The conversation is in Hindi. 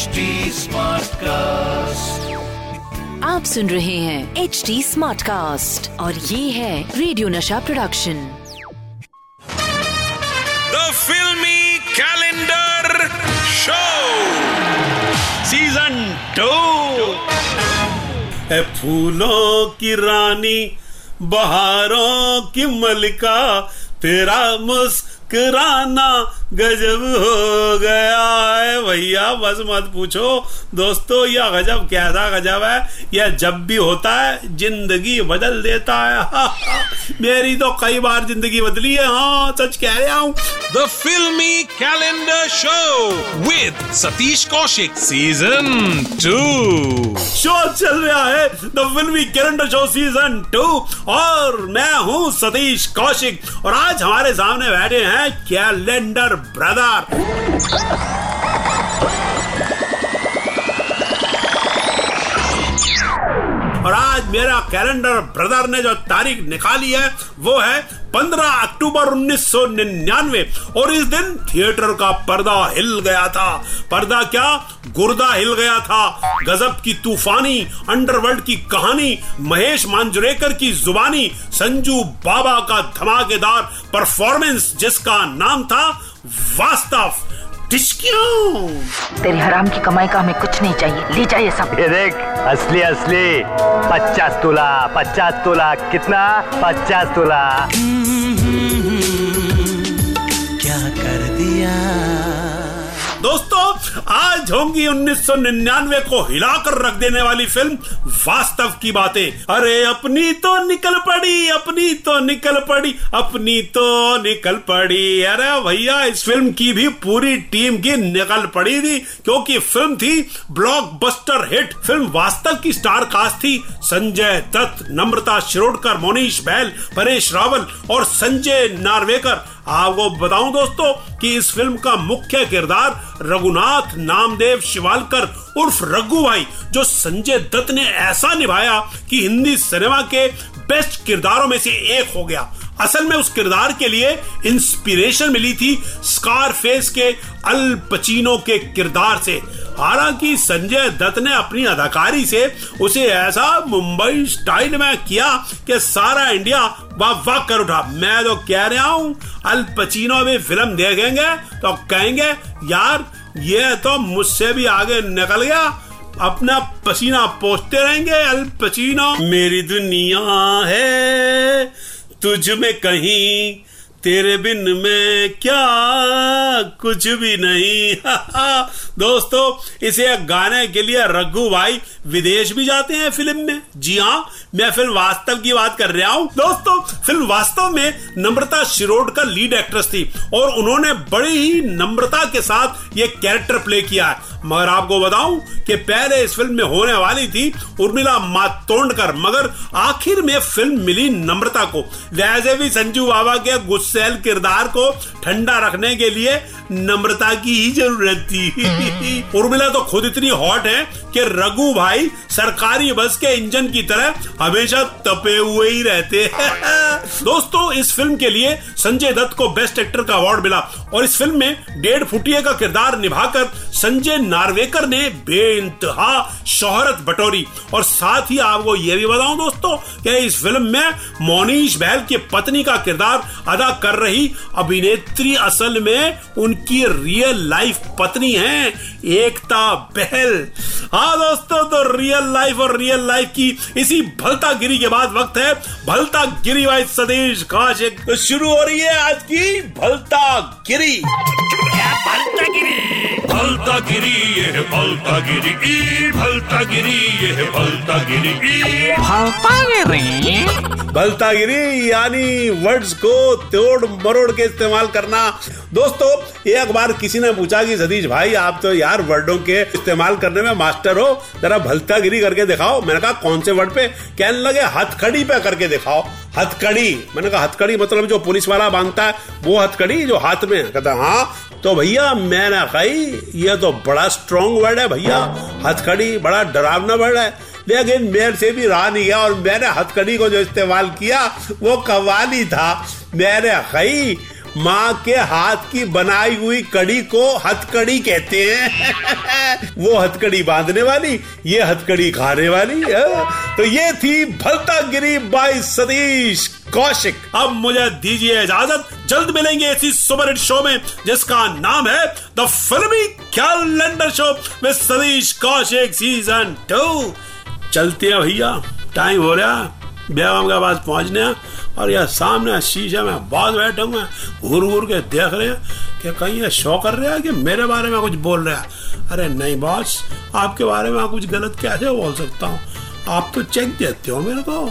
HD कास्ट आप सुन रहे हैं एच डी स्मार्ट कास्ट और ये है radio Nasha production The Filmy Calendar Show. Season 2 है फूलों की रानी बहारों की मलिका तेरा मुस्कुराना गजब हो गया है। भैया बस मत पूछो। दोस्तों यह गजब कैसा गजब है? यह जब भी होता है ज़िंदगी बदल देता है। मेरी तो कई बार ज़िंदगी बदली है। हाँ सच कह रहा हूँ। The filmy calendar show with Satish Kaushik Season 2 show चल रहा है। The filmy calendar show season two और मैं हूँ सतीश कौशिक। और आज हमारे सामने बैठे हैं कैलेंडर ब्रदर और आज मेरा कैलेंडर ब्रदर ने जो तारीख निकाली है, वो है 15 अक्टूबर 1999 और इस दिन थिएटर का पर्दा हिल गया था। पर्दा क्या? गुर्दा हिल गया था। गजब की तूफानी, अंडरवर्ल्ड की कहानी, महेश मांजरेकर की जुबानी, संजू बाबा का धमाकेदार परफॉर्मेंस जिसका नाम था वास्तव। तेरी हराम की कमाई का हमें कुछ नहीं चाहिए। ले जाइए सब। ये देख असली असली। पचास तोला पचास तोला। कितना? पचास तोला। दोस्तों आज होंगी 1999 को हिलाकर रख देने वाली फ़िल्म वास्तव की बातें। अरे, अपनी तो निकल पड़ी, अपनी तो निकल पड़ी, अपनी तो निकल पड़ी। अरे भैया, इस फ़िल्म की भी पूरी टीम की निकल पड़ी थी, क्योंकि फ़िल्म थी ब्लॉकबस्टर हिट फ़िल्म वास्तव की स्टार कास्ट थी, संजय दत्त, नम्रता शिरोडकर मोनीश बैल, परेश रावल और संजय नार्वेकर। आपको बताऊँ दोस्तों कि इस फ़िल्म का मुख्य किरदार रघुनाथ नामदेव शिवालकर उर्फ़ रघु भाई, जो संजय दत्त ने ऐसा निभाया कि हिंदी सिनेमा के बेस्ट किरदारों में से एक हो गया। असल में उस किरदार के लिए इंस्पिरेशन मिली थी स्कार फेस के अल पचीनो के किरदार से। हालाँकि संजय दत्त ने अपनी अदाकारी से उसे ऐसा मुंबई स्टाइल में किया कि सारा इंडिया वाह वाह कर उठा। मैं तो कह रहा हूँ अल पचीनो भी फ़िल्म देखेंगे तो कहेंगे, यार, ये तो मुझसे भी आगे निकल गया। अपना पसीना पोछते रहेंगे अल पचीनो मेरी दुनिया है तुझ में कहीं तेरे बिन में क्या कुछ भी नहीं। दोस्तों, इसे गाने के लिए रघु भाई विदेश भी जाते हैं फ़िल्म में। जी हाँ मैं फ़िल्म वास्तव की बात कर रहा हूँ। दोस्तों, फ़िल्म वास्तव में नम्रता शिरोडकर लीड एक्ट्रेस थी और उन्होंने बड़ी ही नम्रता के साथ ये कैरेक्टर प्ले किया है। मगर आपको बताऊँ कि पहले इस फ़िल्म में होने वाली थी उर्मिला मातोंडकर, मगर आखिर में फ़िल्म मिली नम्रता को। वैसे भी संजू बाबा के गुस्सेल किरदार को ठंडा रखने के लिए नम्रता की ही ज़रूरत थी। उर्मिला तो खुद इतनी हॉट है कि रघु भाई सरकारी बस के इंजन की तरह हमेशा तपे हुए ही रहते हैं। दोस्तों इस फ़िल्म के लिए संजय दत्त को बेस्ट एक्टर का अवार्ड मिला और इस फ़िल्म में डेढ़ फुटिया का किरदार निभाकर संजय नार्वेकर ने बेइंतहा शोहरत बटोरी। और साथ ही आपको यह भी बताऊँ दोस्तों कि इस फ़िल्म में मोनीश बहल की पत्नी का किरदार अदा कर रही अभिनेत्री असल में उनकी रियल लाइफ पत्नी है, एकता बहल। हाँ दोस्तों तो रियल लाइफ और रियल लाइफ की इसी भलता गिरी के बाद वक्त है। भलता गिरी वाइज सदेश खास तो शुरू हो रही है आज की भलता गिरी भलता गिरी ये भलता गिरी ई भलता गिरी ये भलता गिरी ई। भलता गिरी भलता गिरी यानी वर्ड्स को तोड़ मरोड़ के इस्तेमाल करना। दोस्तों एक बार किसी ने पूछा कि सतीश भाई आप तो यार वर्डों के इस्तेमाल करने में मास्टर हो। जरा भलता गिरी करके दिखाओ। मैंने कहा कौन से वर्ड पे? कहने लगे हथकड़ी पे करके दिखाओ। हथकड़ी। मैंने कहा हथकड़ी मतलब जो पुलिस वाला बांधता है वो हथकड़ी जो हाथ में है। कहता हाँ तो भैया, मैंने कही, ये तो बड़ा स्ट्रॉन्ग वर्ड है भैया। हथकड़ी बड़ा डरावना वर्ड है। लेकिन मेरे से भी रहा नहीं गया और मैंने हथकड़ी को जो इस्तेमाल किया, वो कवाली था। मैंने कही, माँ के हाथ की बनाई हुई कड़ी को हथकड़ी कहते हैं। वो हथकड़ी बांधने वाली, ये हथकड़ी खाने वाली, है। तो ये थी भलता गिरी बाई सतीश। कौशिक। अब मुझे दीजिए इजाज़त। जल्द मिलेंगे इसी सुपर हिट शो में, जिसका नाम है द फिल्मी कैलेंडर शो में सतीश कौशिक सीज़न टू चलते हैं भैया टाइम हो रहा बेगम के पास पहुँचने और यह सामने शीशे में बहुत बैठे हुए घूर घूर के देख रहे हैं कि कहीं ये शो कर रहे हैं कि मेरे बारे में कुछ बोल रहे हैं। अरे नहीं बॉस आपके बारे में कुछ गलत कैसे बोल सकता हूँ? आप तो चेक देते हो मेरे को।